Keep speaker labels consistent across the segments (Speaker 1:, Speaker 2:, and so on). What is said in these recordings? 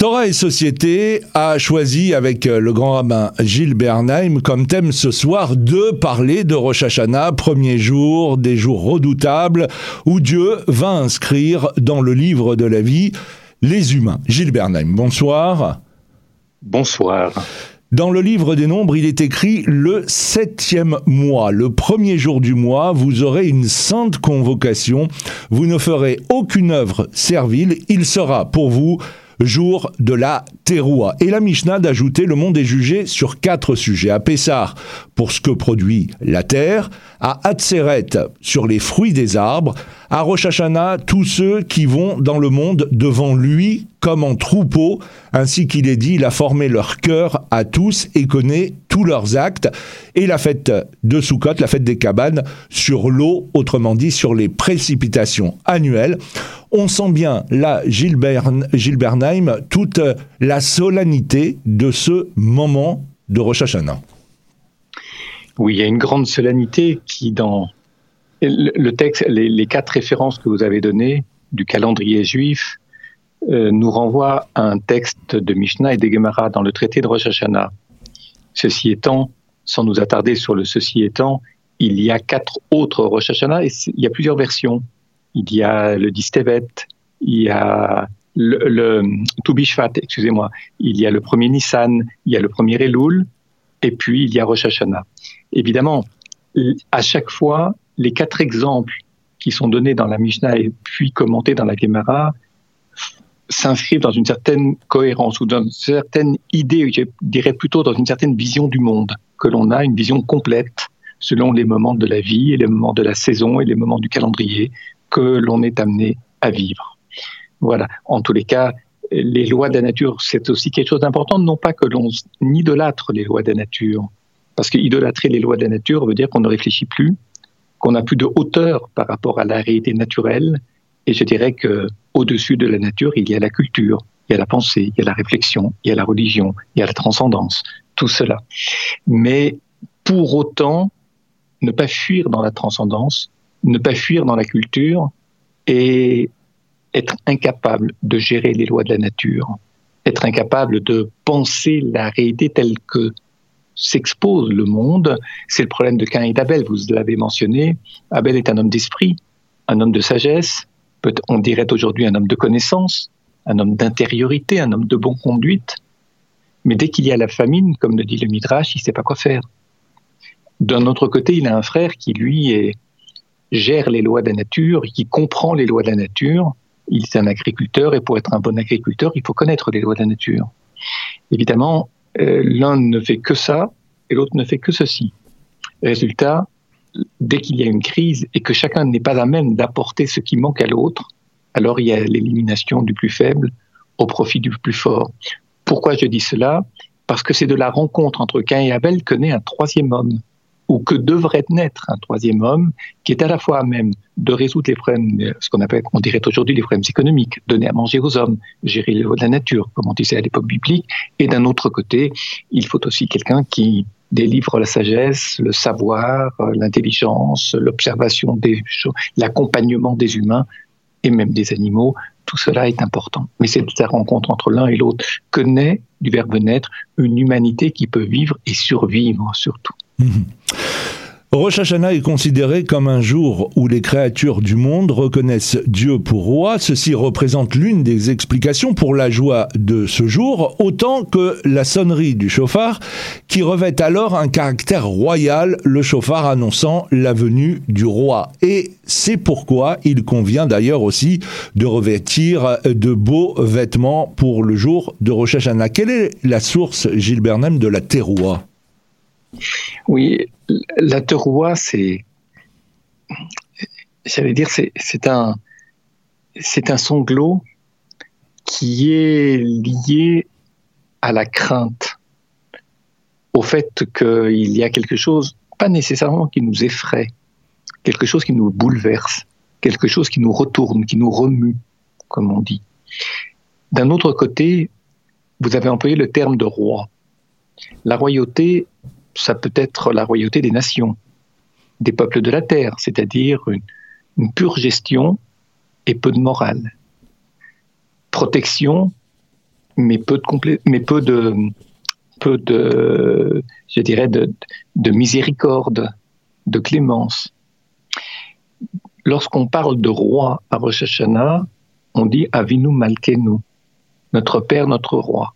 Speaker 1: Torah et Société a choisi avec euh, le grand rabbin Gilles Bernheim comme thème ce soir de parler de Rosh Hashanah, premier jour, des jours redoutables, où Dieu va inscrire dans le livre de la vie les humains. Gilles Bernheim, bonsoir.
Speaker 2: Bonsoir.
Speaker 1: Dans le livre des nombres, il est écrit le septième mois, le premier jour du mois, vous aurez une sainte convocation, vous ne ferez aucune œuvre servile, il sera pour vous jour de la Teroua. Et la Mishnah d'ajouter le monde est jugé sur quatre sujets. À Pessar, pour ce que produit la terre, à Hatzeret, sur les fruits des arbres, à Rosh Hashanah, tous ceux qui vont dans le monde devant lui comme en troupeau, ainsi qu'il est dit, il a formé leur cœur à tous et connaît leurs actes, et la fête de Sukkot, la fête des cabanes, sur l'eau, autrement dit sur les précipitations annuelles. On sent bien là, Bernheim, toute la solennité de ce moment de Rosh Hashanah.
Speaker 2: Oui, il y a une grande solennité qui, dans le texte, les, quatre références que vous avez données du calendrier juif, euh, nous renvoient à un texte de Mishnah et de Gemara dans le traité de Rosh Hashanah. Ceci étant, sans nous attarder sur le ceci étant, il y a quatre autres Rosh Hashanah et il y a plusieurs versions. Il y a le Distevet, il y a le, le excusez-moi, il y a le premier Nissan, il y a le premier Elul, et puis il y a Rosh Hashanah. Évidemment, à chaque fois, les quatre exemples qui sont donnés dans la Mishnah et puis commentés dans la Gemara s'inscrivent dans une certaine cohérence ou dans une certaine idée, je dirais plutôt dans une certaine vision du monde, que l'on a une vision complète selon les moments de la vie et les moments de la saison et les moments du calendrier, que l'on est amené à vivre. Voilà. En tous les cas, les lois de la nature, c'est aussi quelque chose d'important, non pas que l'on idolâtre les lois de la nature, parce que idolâtrer les lois de la nature veut dire qu'on ne réfléchit plus, qu'on n'a plus de hauteur par rapport à la réalité naturelle, et je dirais que au-dessus de la nature, il y a la culture, il y a la pensée, il y a la réflexion, il y a la religion, il y a la transcendance, tout cela. Mais pour autant, ne pas fuir dans la transcendance, ne pas fuir dans la culture et être incapable de gérer les lois de la nature, être incapable de penser la réalité telle que s'expose le monde. C'est le problème de Cain et d'Abel, vous l'avez mentionné. Abel est un homme d'esprit, un homme de sagesse, on dirait aujourd'hui un homme de connaissance, un homme d'intériorité, un homme de bonne conduite. Mais dès qu'il y a la famine, comme le dit le Midrash, il ne sait pas quoi faire. D'un autre côté, il a un frère qui, lui, gère les lois de la nature, qui comprend les lois de la nature. Il est un agriculteur et pour être un bon agriculteur, il faut connaître les lois de la nature. Évidemment, euh, l'un ne fait que ça et l'autre ne fait que ceci. Résultat, dès qu'il y a une crise et que chacun n'est pas à même d'apporter ce qui manque à l'autre, alors il y a l'élimination du plus faible au profit du plus fort. Pourquoi je dis cela? Parce que c'est de la rencontre entre Cain et Abel que naît un troisième homme ou que devrait naître un troisième homme qui est à la fois à même de résoudre les problèmes, ce qu'on appelle, on dirait aujourd'hui les problèmes économiques, donner à manger aux hommes, gérer la nature, comme on disait à l'époque biblique, et d'un autre côté, il faut aussi quelqu'un qui délivre la sagesse, le savoir, l'intelligence, l'observation des choses, l'accompagnement des humains et même des animaux. Tout cela est important. Mais c'est la rencontre entre l'un et l'autre que naît du verbe naître une humanité qui peut vivre et survivre surtout. Mhm.
Speaker 1: Rosh Hashanah est considéré comme un jour où les créatures du monde reconnaissent Dieu pour roi. Ceci représente l'une des explications pour la joie de ce jour, autant que la sonnerie du chauffard, qui revêt alors un caractère royal, le chauffard annonçant la venue du roi. Et c'est pourquoi il convient d'ailleurs aussi de revêtir de beaux vêtements pour le jour de Rosh Hashanah. Quelle est la source, Gilles Bernheim, de la terroir?
Speaker 2: Oui, la teroua, c'est, j'allais dire, c'est un, c'est un sanglot qui est lié à la crainte, au fait qu'il y a quelque chose, pas nécessairement qui nous effraie, quelque chose qui nous bouleverse, quelque chose qui nous retourne, qui nous remue, comme on dit. D'un autre côté, vous avez employé le terme de roi. La royauté, ça peut être la royauté des nations, des peuples de la terre, c'est-à-dire une, pure gestion et peu de morale. Protection mais peu de mais peu de, peu de, je dirais, de, de miséricorde, de clémence. Lorsqu'on parle de roi à Rosh Hashanah, on dit Avinu Malkenu, notre Père, notre roi.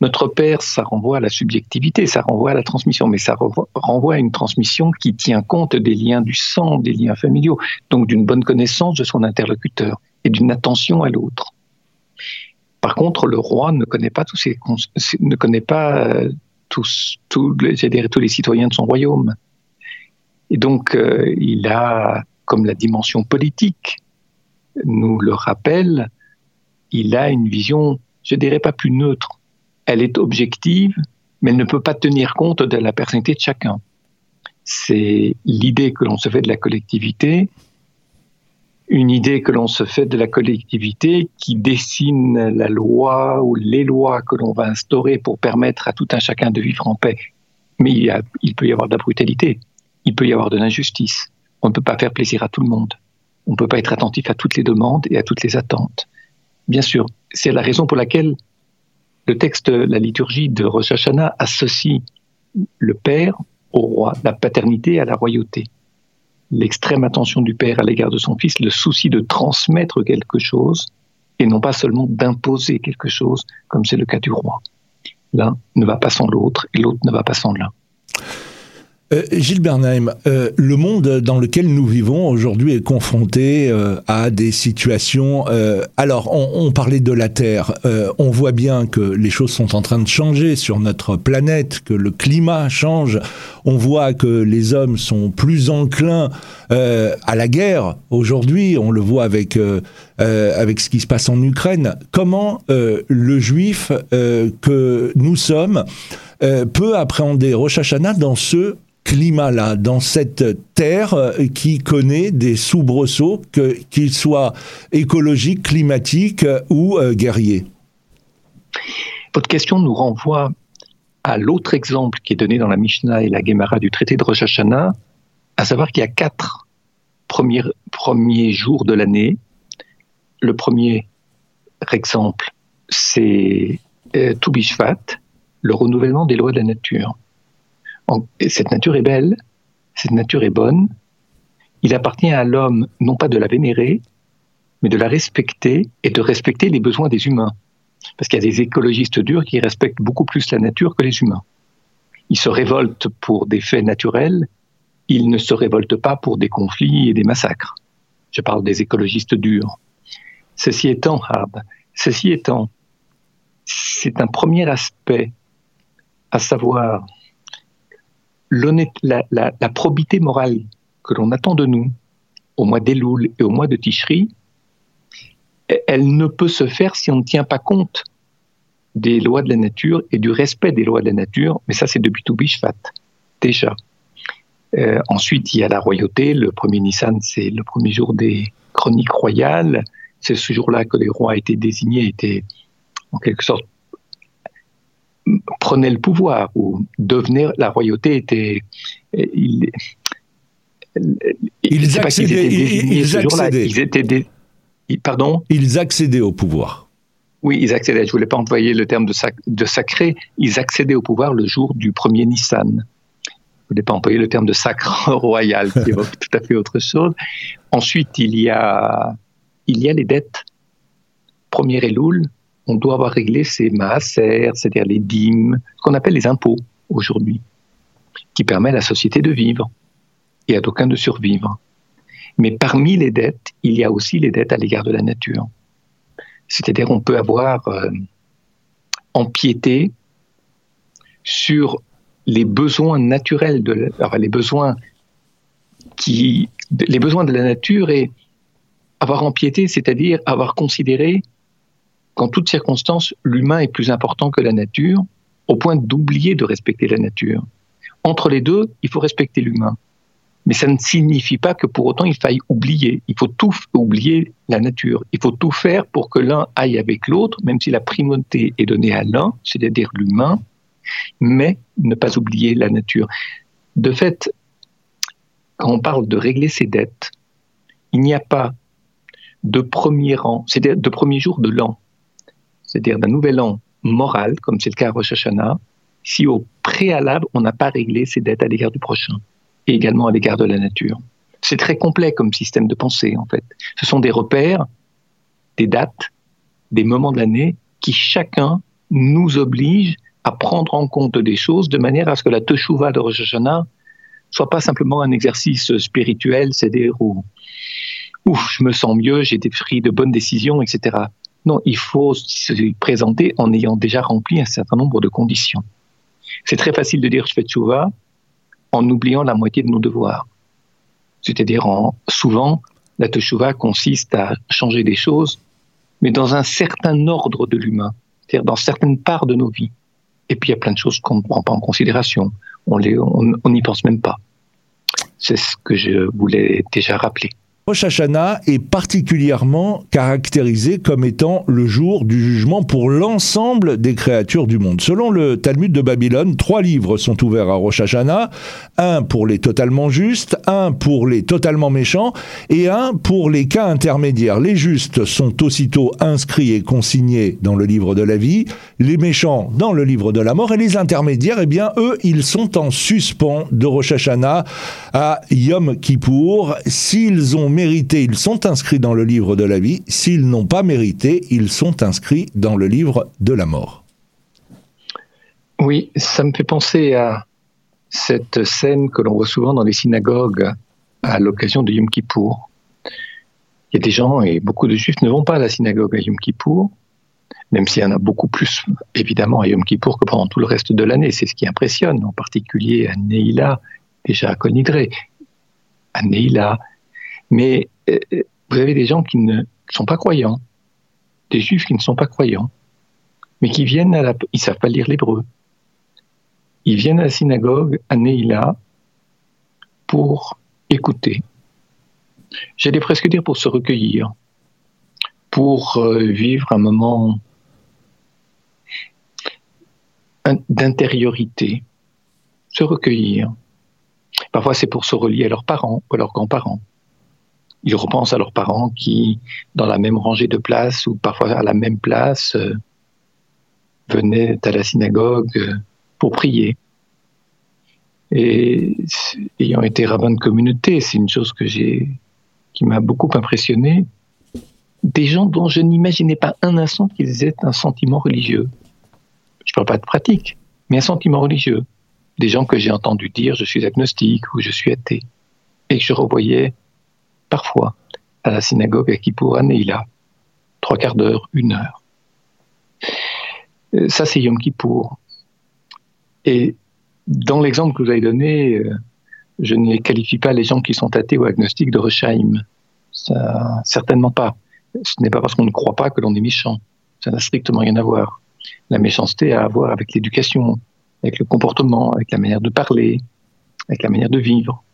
Speaker 2: Notre Père, ça renvoie à la subjectivité, ça renvoie à la transmission, mais ça renvoie à une transmission qui tient compte des liens du sang, des liens familiaux, donc d'une bonne connaissance de son interlocuteur et d'une attention à l'autre. Par contre, le roi ne connaît pas tous les citoyens de son royaume. Et donc, euh, il a, comme la dimension politique nous le rappelle, il a une vision, je dirais pas plus neutre, elle est objective, mais elle ne peut pas tenir compte de la personnalité de chacun. C'est l'idée que l'on se fait de la collectivité, une idée que l'on se fait de la collectivité qui dessine la loi ou les lois que l'on va instaurer pour permettre à tout un chacun de vivre en paix. Mais il, peut y avoir de la brutalité, il peut y avoir de l'injustice. On ne peut pas faire plaisir à tout le monde. On ne peut pas être attentif à toutes les demandes et à toutes les attentes. Bien sûr, c'est la raison pour laquelle le texte, la liturgie de Rosh Hashanah associe le Père au roi, la paternité à la royauté. L'extrême attention du Père à l'égard de son Fils, le souci de transmettre quelque chose et non pas seulement d'imposer quelque chose, comme c'est le cas du roi. L'un ne va pas sans l'autre et l'autre ne va pas sans l'un.
Speaker 1: Euh, Gilles Bernheim, euh, le monde dans lequel nous vivons aujourd'hui est confronté euh, à des situations. alors, on, parlait de la Terre. on voit bien que les choses sont en train de changer sur notre planète, que le climat change. On voit que les hommes sont plus enclins à la guerre aujourd'hui. On le voit avec avec ce qui se passe en Ukraine. Comment le Juif que nous sommes peut appréhender Rosh Hashanah dans ce climat-là, dans cette terre euh, qui connaît des soubresauts, qu'ils soient écologiques, climatiques euh, ou euh, guerriers
Speaker 2: Votre question nous renvoie à l'autre exemple qui est donné dans la Mishnah et la Gemara du traité de Rosh Hashanah, à savoir qu'il y a quatre premiers, premiers jours de l'année. Le premier exemple, c'est euh, Toubishvat, le renouvellement des lois de la nature cette nature est belle, cette nature est bonne. Il appartient à l'homme non pas de la vénérer, mais de la respecter et de respecter les besoins des humains. Parce qu'il y a des écologistes durs qui respectent beaucoup plus la nature que les humains. Ils se révoltent pour des faits naturels, ils ne se révoltent pas pour des conflits et des massacres. Je parle des écologistes durs. Ceci étant, ceci étant, c'est un premier aspect, à savoir la, probité morale que l'on attend de nous au mois d'Elul et au mois de Tishri, elle ne peut se faire si on ne tient pas compte des lois de la nature et du respect des lois de la nature, mais ça c'est depuis tout Bishvat, déjà. Euh, ensuite, il y a la royauté. Le premier Nissan, c'est le premier jour des chroniques royales. C'est ce jour-là que les rois étaient désignés, étaient en quelque sorte prenaient le pouvoir ou devenaient la royauté était
Speaker 1: ils, ils accédaient, ils, accédaient.
Speaker 2: ils étaient pardon?
Speaker 1: Ils accédaient au pouvoir.
Speaker 2: Oui ils accédaient. Je voulais pas employer le terme de, de sacré. Ils accédaient au pouvoir le jour du premier Nissan. Je voulais pas employer le terme de sacre royal qui évoque tout à fait autre chose. Ensuite il y a il y a les dettes. Premier Elul on doit avoir réglé ces maaser, c'est-à-dire les dîmes, ce qu'on appelle les impôts aujourd'hui, qui permet à la société de vivre et à d'aucuns de survivre. Mais parmi les dettes, il y a aussi les dettes à l'égard de la nature. C'est-à-dire on peut avoir euh, empiété sur les besoins naturels de les besoins les besoins de la nature et avoir empiété, c'est-à-dire avoir considéré qu'en toutes circonstances, l'humain est plus important que la nature, au point d'oublier de respecter la nature. Entre les deux, il faut respecter l'humain. Mais ça ne signifie pas que pour autant il faille oublier. Il faut tout oublier la nature. Il faut tout faire pour que l'un aille avec l'autre, même si la primauté est donnée à l'un, c'est-à-dire l'humain, mais ne pas oublier la nature. De fait, quand on parle de régler ses dettes, il n'y a pas de premier rang, c'est-à-dire de premier jour de l'an c'est-à-dire d'un nouvel an moral, comme c'est le cas à Rosh Hashanah, si au préalable, on n'a pas réglé ses dettes à l'égard du prochain et également à l'égard de la nature. C'est très complet comme système de pensée, en fait. Ce sont des repères, des dates, des moments de l'année qui chacun nous oblige à prendre en compte des choses de manière à ce que la Teshuvah de Rosh Hashanah soit pas simplement un exercice spirituel, c'est-à-dire où ouf, je me sens mieux, j'ai pris de bonnes décisions, etc. Non, il faut se présenter en ayant déjà rempli un certain nombre de conditions. C'est très facile de dire je fais en oubliant la moitié de nos devoirs. C'est-à-dire, en, souvent, la teshuva consiste à changer des choses, mais dans un certain ordre de l'humain, c'est-à-dire dans certaines parts de nos vies. Et puis, il y a plein de choses qu'on ne prend pas en considération. On n'y pense même pas. C'est ce que je voulais déjà rappeler.
Speaker 1: Rosh Hashanah est particulièrement caractérisé comme étant le jour du jugement pour l'ensemble des créatures du monde. Selon le Talmud de Babylone, trois livres sont ouverts à Rosh Hashanah, un pour les totalement justes, un pour les totalement méchants et un pour les cas intermédiaires. Les justes sont aussitôt inscrits et consignés dans le livre de la vie, les méchants dans le livre de la mort et les intermédiaires, eh bien eux, ils sont en suspens de Rosh Hashanah à Yom Kippour. S'ils ont mérité, ils sont inscrits dans le livre de la vie. S'ils n'ont pas mérité, ils sont inscrits dans le livre de la mort.
Speaker 2: Oui, ça me fait penser à cette scène que l'on voit souvent dans les synagogues à l'occasion de Yom Kippour. Il y a des gens, et beaucoup de juifs ne vont pas à la synagogue à Yom Kippour, même s'il y en a beaucoup plus, évidemment, à Yom Kippour que pendant tout le reste de l'année. C'est ce qui impressionne, en particulier à Neila, déjà à Conidré. À mais euh, euh, vous avez des gens qui ne sont pas croyants, des juifs qui ne sont pas croyants, mais qui viennent à la... Ils savent pas lire l'hébreu. Ils viennent à la synagogue à Neila pour écouter. J'allais presque dire pour se recueillir, pour euh, vivre un moment d'intériorité, se recueillir. Parfois, c'est pour se relier à leurs parents ou à leurs grands-parents ils repensent à leurs parents qui, dans la même rangée de places ou parfois à la même place, euh, venaient à la synagogue euh, pour prier. Et ayant été rabbin de communauté, c'est une chose que j'ai, qui m'a beaucoup impressionné. Des gens dont je n'imaginais pas un instant qu'ils aient un sentiment religieux. Je ne parle pas de pratique, mais un sentiment religieux. Des gens que j'ai entendu dire je suis agnostique ou je suis athée. Et que je revoyais parfois à la synagogue à Kippour, à Neila, trois quarts d'heure, une heure. Euh, ça, c'est Yom Kippour. Et dans l'exemple que vous avez donné, euh, je ne qualifie pas les gens qui sont athées ou agnostiques de Rechaim. Ça, certainement pas. Ce n'est pas parce qu'on ne croit pas que l'on est méchant. Ça n'a strictement rien à voir. La méchanceté a à voir avec l'éducation, avec le comportement, avec la manière de parler, avec la manière de vivre.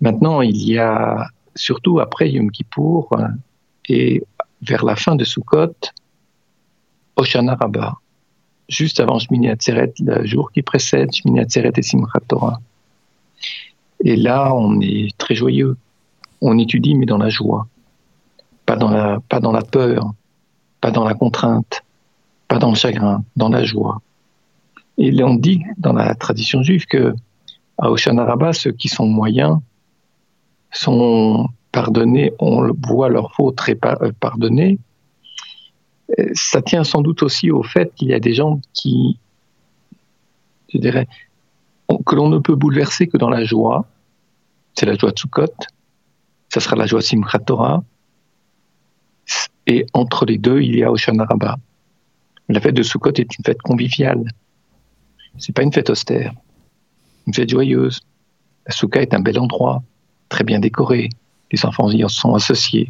Speaker 2: Maintenant, il y a surtout après Yom Kippour euh, et vers la fin de Sukkot, Oshana Rabbah, juste avant Shmini Atzeret, le jour qui précède Shmini Atzeret et Simchat Torah. Et là, on est très joyeux. On étudie, mais dans la joie. Pas dans la, pas dans la peur, pas dans la contrainte, pas dans le chagrin, dans la joie. Et on dit dans la tradition juive que à Oshana Rabbah, ceux qui sont moyens sont pardonnés, on voit leurs fautes euh, pardonnées, euh, ça tient sans doute aussi au fait qu'il y a des gens qui, je dirais, que l'on ne peut bouleverser que dans la joie. C'est la joie de Sukkot, ça sera la joie Simchat Torah, et entre les deux, il y a Oshana Rabbah. La fête de Sukkot est une fête conviviale. C'est pas une fête austère, une fête joyeuse. La est un bel endroit très bien décoré. Les enfants y sont associés.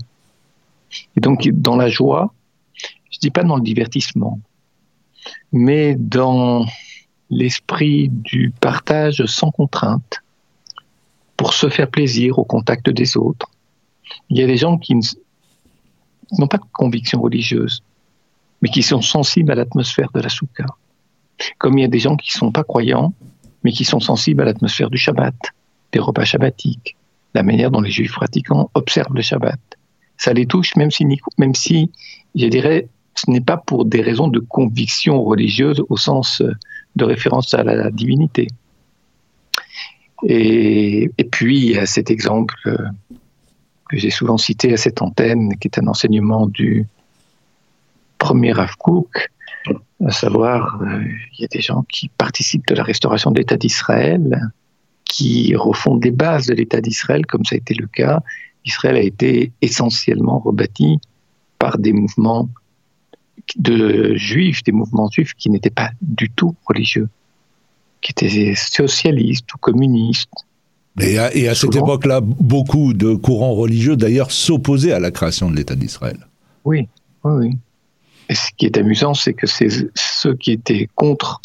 Speaker 2: Et donc, dans la joie, je dis pas dans le divertissement, mais dans l'esprit du partage sans contrainte, pour se faire plaisir au contact des autres. Il y a des gens qui n'ont pas de conviction religieuse, mais qui sont sensibles à l'atmosphère de la soukha. Comme il y a des gens qui ne sont pas croyants, mais qui sont sensibles à l'atmosphère du Shabbat, des repas shabbatiques, la manière dont les juifs pratiquants observent le Shabbat. Ça les touche, même si, même si je dirais, ce n'est pas pour des raisons de conviction religieuse au sens de référence à la divinité. Et, puis, a cet exemple que j'ai souvent cité à cette antenne, qui est un enseignement du premier Rav à savoir, euh, il y a des gens qui participent de la restauration de l'État d'Israël, qui refondent les bases de l'État d'Israël, comme ça a été le cas. Israël a été essentiellement rebâti par des mouvements de juifs, des mouvements juifs qui n'étaient pas du tout religieux, qui étaient socialistes ou communistes.
Speaker 1: Et à, et à cette époque-là, beaucoup de courants religieux d'ailleurs s'opposaient à la création de l'État d'Israël.
Speaker 2: Oui, oui, oui. Et ce qui est amusant, c'est que c'est ceux qui étaient contre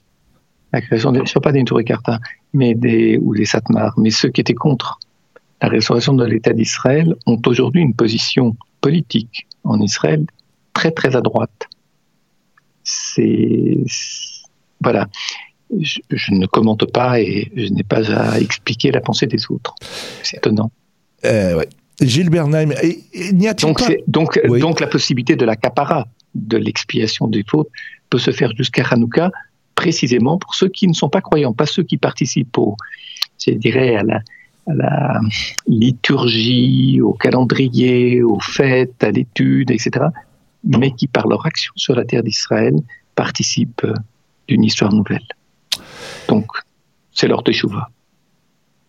Speaker 2: la création, des, ne pas des Carta, mais des, ou des Satmar, mais ceux qui étaient contre la restauration de l'État d'Israël ont aujourd'hui une position politique en Israël très très à droite. C'est voilà. Je, ne commente pas et je n'ai pas à expliquer la pensée des autres. C'est étonnant.
Speaker 1: Euh, Gilles Bernheim, n'y a-t-il
Speaker 2: donc,
Speaker 1: pas...
Speaker 2: donc, donc la possibilité de la capara, de l'expiation des fautes, peut se faire jusqu'à Hanouka, précisément pour ceux qui ne sont pas croyants, pas ceux qui participent au, je dirais, à la, liturgie, au calendrier, aux fêtes, à l'étude, etc., mais qui, par leur action sur la terre d'Israël, participent euh, d'une histoire nouvelle. Donc, c'est leur teshuva.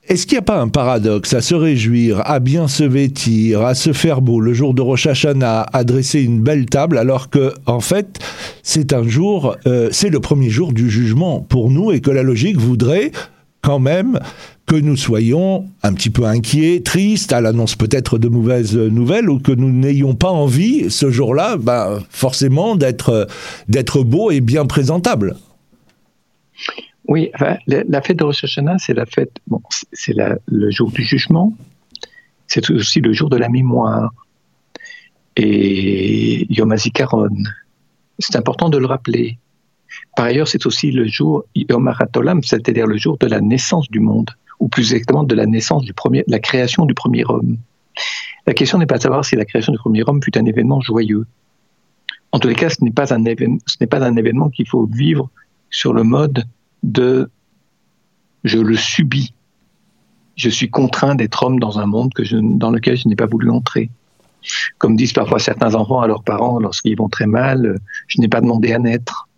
Speaker 1: Est-ce qu'il n'y a pas un paradoxe à se réjouir, à bien se vêtir, à se faire beau le jour de Rosh Hashanah, à dresser une belle table, alors que, en fait, c'est un jour, euh, c'est le premier jour du jugement pour nous et que la logique voudrait quand même que nous soyons un petit peu inquiets, tristes, à l'annonce peut-être de mauvaises nouvelles, ou que nous n'ayons pas envie, ce jour-là, ben, forcément, d'être, d'être beau et bien présentable.
Speaker 2: Oui, la, fête de Rosh Hashanah, c'est la fête, bon, c'est le jour du jugement, c'est aussi le jour de la mémoire. Et Yom HaZikaron, c'est important de le rappeler. Par ailleurs, c'est aussi le jour Yom HaRatolam, c'est-à-dire le jour de la naissance du monde, ou plus exactement de la naissance du premier, la création du premier homme. La question n'est pas de savoir si la création du premier homme fut un événement joyeux. En tous les cas, ce n'est pas un événement qu'il faut vivre sur le mode de je le subis. Je suis contraint d'être homme dans un monde dans lequel je n'ai pas voulu entrer. Comme disent parfois certains enfants à leurs parents lorsqu'ils vont très mal, je n'ai pas demandé à naître.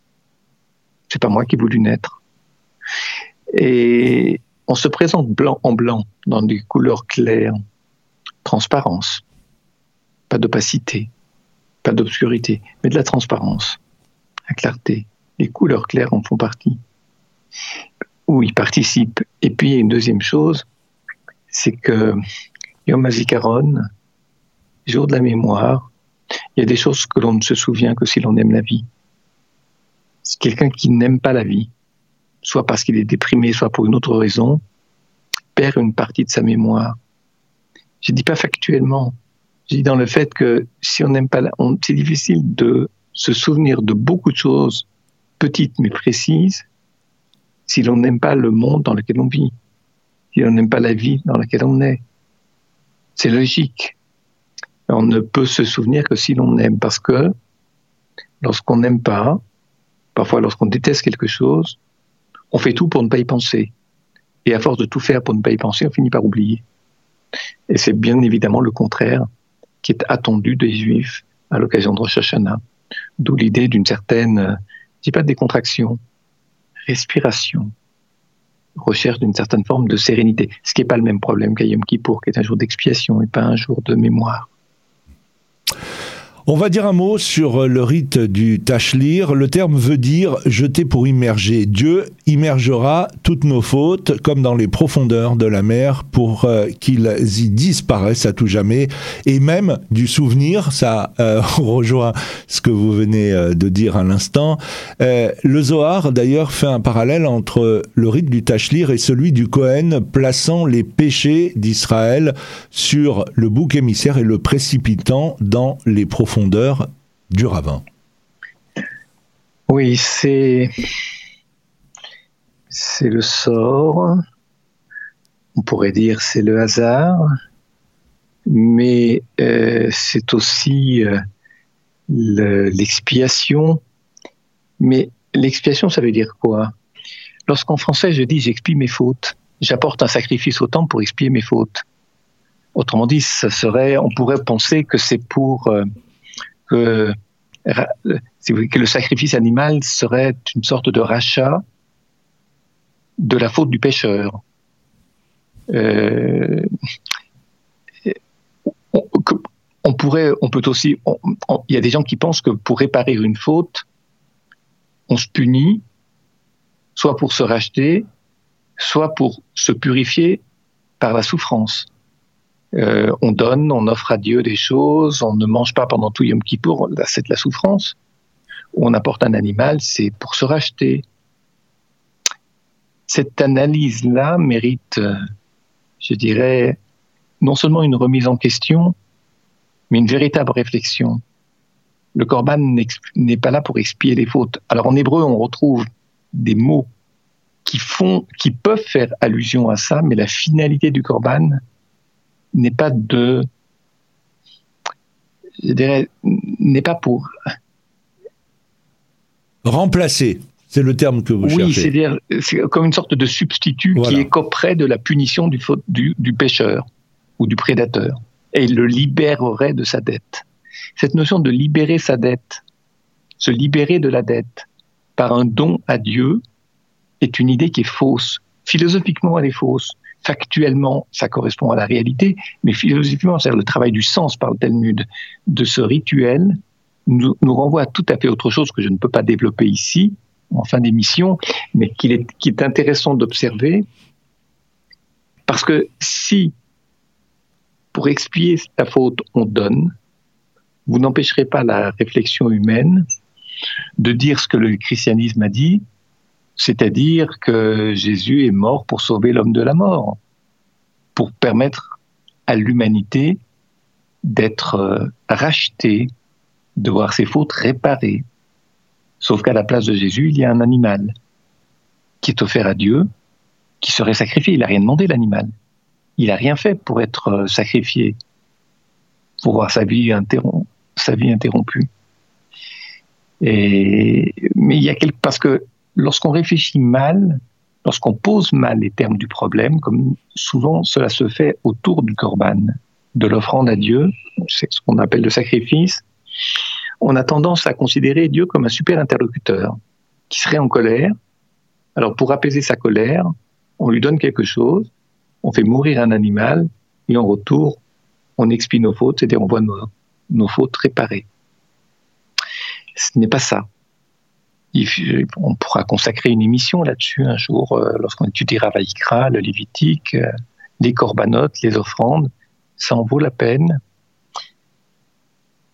Speaker 2: C'est pas moi qui ai voulu naître. Et on se présente blanc en blanc, dans des couleurs claires, transparence, pas d'opacité, pas d'obscurité, mais de la transparence, la clarté. Les couleurs claires en font partie où il participe. Et puis, une deuxième chose, c'est que Yom HaZikaron, jour de la mémoire, il y a des choses que l'on ne se souvient que si l'on aime la vie. Quelqu'un qui n'aime pas la vie, soit parce qu'il est déprimé, soit pour une autre raison, perd une partie de sa mémoire. Je ne dis pas factuellement, je dis dans le fait que si on n'aime pas, c'est difficile de se souvenir de beaucoup de choses petites mais précises si l'on n'aime pas le monde dans lequel on vit, si l'on n'aime pas la vie dans laquelle on est. C'est logique. On ne peut se souvenir que si l'on aime, parce que lorsqu'on n'aime pas, parfois lorsqu'on déteste quelque chose, on fait tout pour ne pas y penser. Et à force de tout faire pour ne pas y penser, on finit par oublier. Et c'est bien évidemment le contraire qui est attendu des Juifs à l'occasion de Rosh Hashanah. D'où l'idée d'une certaine, je dis pas de décontraction, respiration, recherche d'une certaine forme de sérénité, ce qui n'est pas le même problème qu'à Yom Kippour, qui est un jour d'expiation et pas un jour de mémoire.
Speaker 1: On va dire un mot sur le rite du Tachlir. Le terme veut dire jeter pour immerger. Dieu immergera toutes nos fautes comme dans les profondeurs de la mer pour euh, qu'ils y disparaissent à tout jamais. Et même du souvenir, ça euh, rejoint ce que vous venez euh, de dire à l'instant. le Zohar d'ailleurs fait un parallèle entre le rite du Tachlir et celui du Cohen plaçant les péchés d'Israël sur le bouc émissaire et le précipitant dans les profondeurs du ravin.
Speaker 2: Oui, c'est c'est le sort. On pourrait dire c'est le hasard, mais euh, c'est aussi euh, l'expiation. Mais l'expiation, ça veut dire quoi? Lorsqu'en français je dis j'expie mes fautes, j'apporte un sacrifice au temple pour expier mes fautes. Autrement dit, ça serait, on pourrait penser que c'est pour euh, que, que le sacrifice animal serait une sorte de rachat de la faute du pécheur. Euh, on peut aussi, il y a des gens qui pensent que pour réparer une faute, on se punit, soit pour se racheter, soit pour se purifier par la souffrance. Euh, on donne, on offre à Dieu des choses, on ne mange pas pendant tout Yom Kippour, c'est de la souffrance. On apporte un animal, c'est pour se racheter. Cette analyse-là mérite, euh, je dirais, non seulement une remise en question, mais une véritable réflexion. Le korban n'est pas là pour expier les fautes. Alors en hébreu, on retrouve des mots qui font, qui peuvent faire allusion à ça, mais la finalité du korban n'est pas de, je dirais, n'est pas pour
Speaker 1: remplacer. C'est le terme que vous cherchez.
Speaker 2: Oui, c'est-à-dire, c'est comme une sorte de substitut qui est qu'auprès de la punition du, du, du pécheur ou du prédateur et le libérerait de sa dette. Cette notion de libérer sa dette, se libérer de la dette par un don à Dieu, est une idée qui est fausse. Philosophiquement, elle est fausse. Factuellement, ça correspond à la réalité, mais philosophiquement, c'est le travail du sens par le Talmud de ce rituel nous, renvoie à tout à fait autre chose que je ne peux pas développer ici, en fin d'émission, mais qu'il est, qui est intéressant d'observer, parce que si pour expier la faute, on donne. Vous n'empêcherez pas la réflexion humaine de dire ce que le christianisme a dit, c'est-à-dire que Jésus est mort pour sauver l'homme de la mort, pour permettre à l'humanité d'être euh, rachetée, de voir ses fautes réparées. Sauf qu'à la place de Jésus, il y a un animal qui est offert à Dieu, qui serait sacrifié. Il n'a rien demandé, l'animal il n'a rien fait pour être euh, sacrifié, pour voir sa vie, interrompue. Mais il y a quelque, parce que lorsqu'on réfléchit mal, lorsqu'on pose mal les termes du problème, comme souvent cela se fait autour du korban, de l'offrande à Dieu, c'est ce qu'on appelle le sacrifice, on a tendance à considérer Dieu comme un super interlocuteur qui serait en colère. Alors pour apaiser sa colère, on lui donne quelque chose, on fait mourir un animal et en retour, on expie nos fautes, c'est-à-dire on voit nos, fautes réparées. Ce n'est pas ça. On pourra consacrer une émission là-dessus un jour euh, lorsqu'on étudiera Vaïkra, le Lévitique, euh, les corbanotes, les offrandes. Ça en vaut la peine.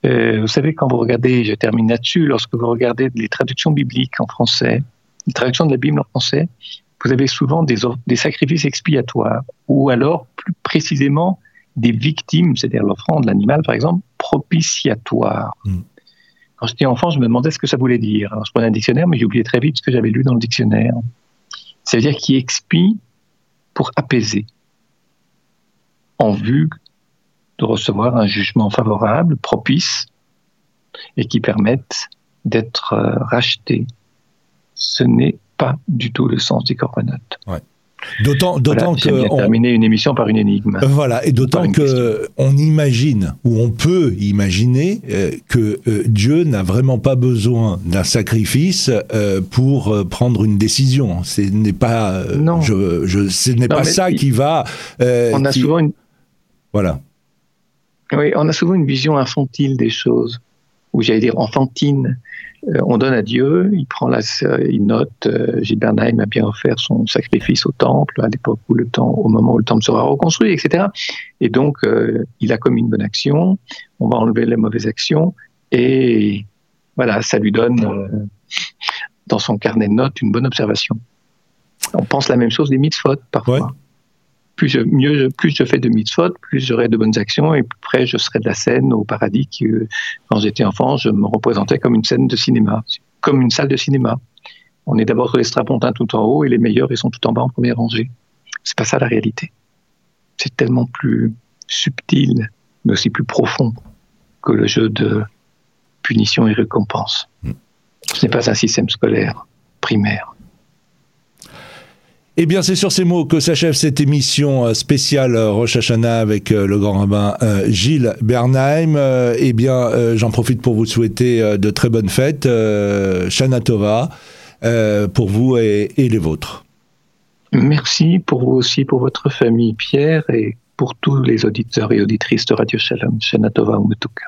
Speaker 2: Euh, vous savez, quand vous regardez, je termine là-dessus, lorsque vous regardez les traductions bibliques en français, les traductions de la Bible en français, vous avez souvent des, des sacrifices expiatoires, ou alors plus précisément des victimes, c'est-à-dire l'offrande de l'animal par exemple, propitiatoire. Hmm. Quand j'étais enfant, je me demandais ce que ça voulait dire. Alors, je prenais un dictionnaire, mais oublié très vite ce que j'avais lu dans le dictionnaire. C'est-à-dire qui expie pour apaiser, en vue de recevoir un jugement favorable, propice, et qui permette d'être euh, racheté. Ce n'est pas du tout le sens des corbanotes.
Speaker 1: Ouais. D'autant, d'autant que
Speaker 2: on, terminer une émission par une énigme.
Speaker 1: Voilà, et d'autant que on imagine ou on peut imaginer euh, que euh, Dieu n'a vraiment pas besoin d'un sacrifice euh, pour prendre une décision. Ce n'est pas, non. Je, je, ce n'est pas ça qui va.
Speaker 2: on a souvent une.
Speaker 1: Voilà.
Speaker 2: Oui, on a souvent une vision infantile des choses, ou j'allais dire enfantine. Euh, on donne à Dieu, il prend la, il note, euh, Gilles a bien offert son sacrifice au temple à l'époque où le temps, au moment où le temple sera reconstruit, etc. Et donc, euh, il a commis une bonne action, on va enlever les mauvaises actions, et voilà, ça lui donne dans son carnet de notes une bonne observation. On pense la même chose des mitzvot parfois plus je, mieux plus je fais de mitzvot, plus j'aurai de bonnes actions et plus près je serai de la scène au paradis qui, quand j'étais enfant, je me représentais comme une scène de cinéma, comme une salle de cinéma. On est d'abord sur les strapontins tout en haut et les meilleurs ils sont tout en bas en première rangée. C'est pas ça la réalité. C'est tellement plus subtil, mais aussi plus profond que le jeu de punition et récompense. Hmm. Ce n'est pas un système scolaire primaire.
Speaker 1: Eh bien, c'est sur ces mots que s'achève cette émission euh, spéciale euh, Rosh Hashanah avec euh, le grand rabbin Gilles Bernheim. Eh bien, j'en profite pour vous souhaiter de très bonnes fêtes. Shana Tova pour vous et, les vôtres.
Speaker 2: Merci pour vous aussi, pour votre famille, Pierre, et pour tous les auditeurs et auditrices de Radio Shalom. Shana Tova Umutuka.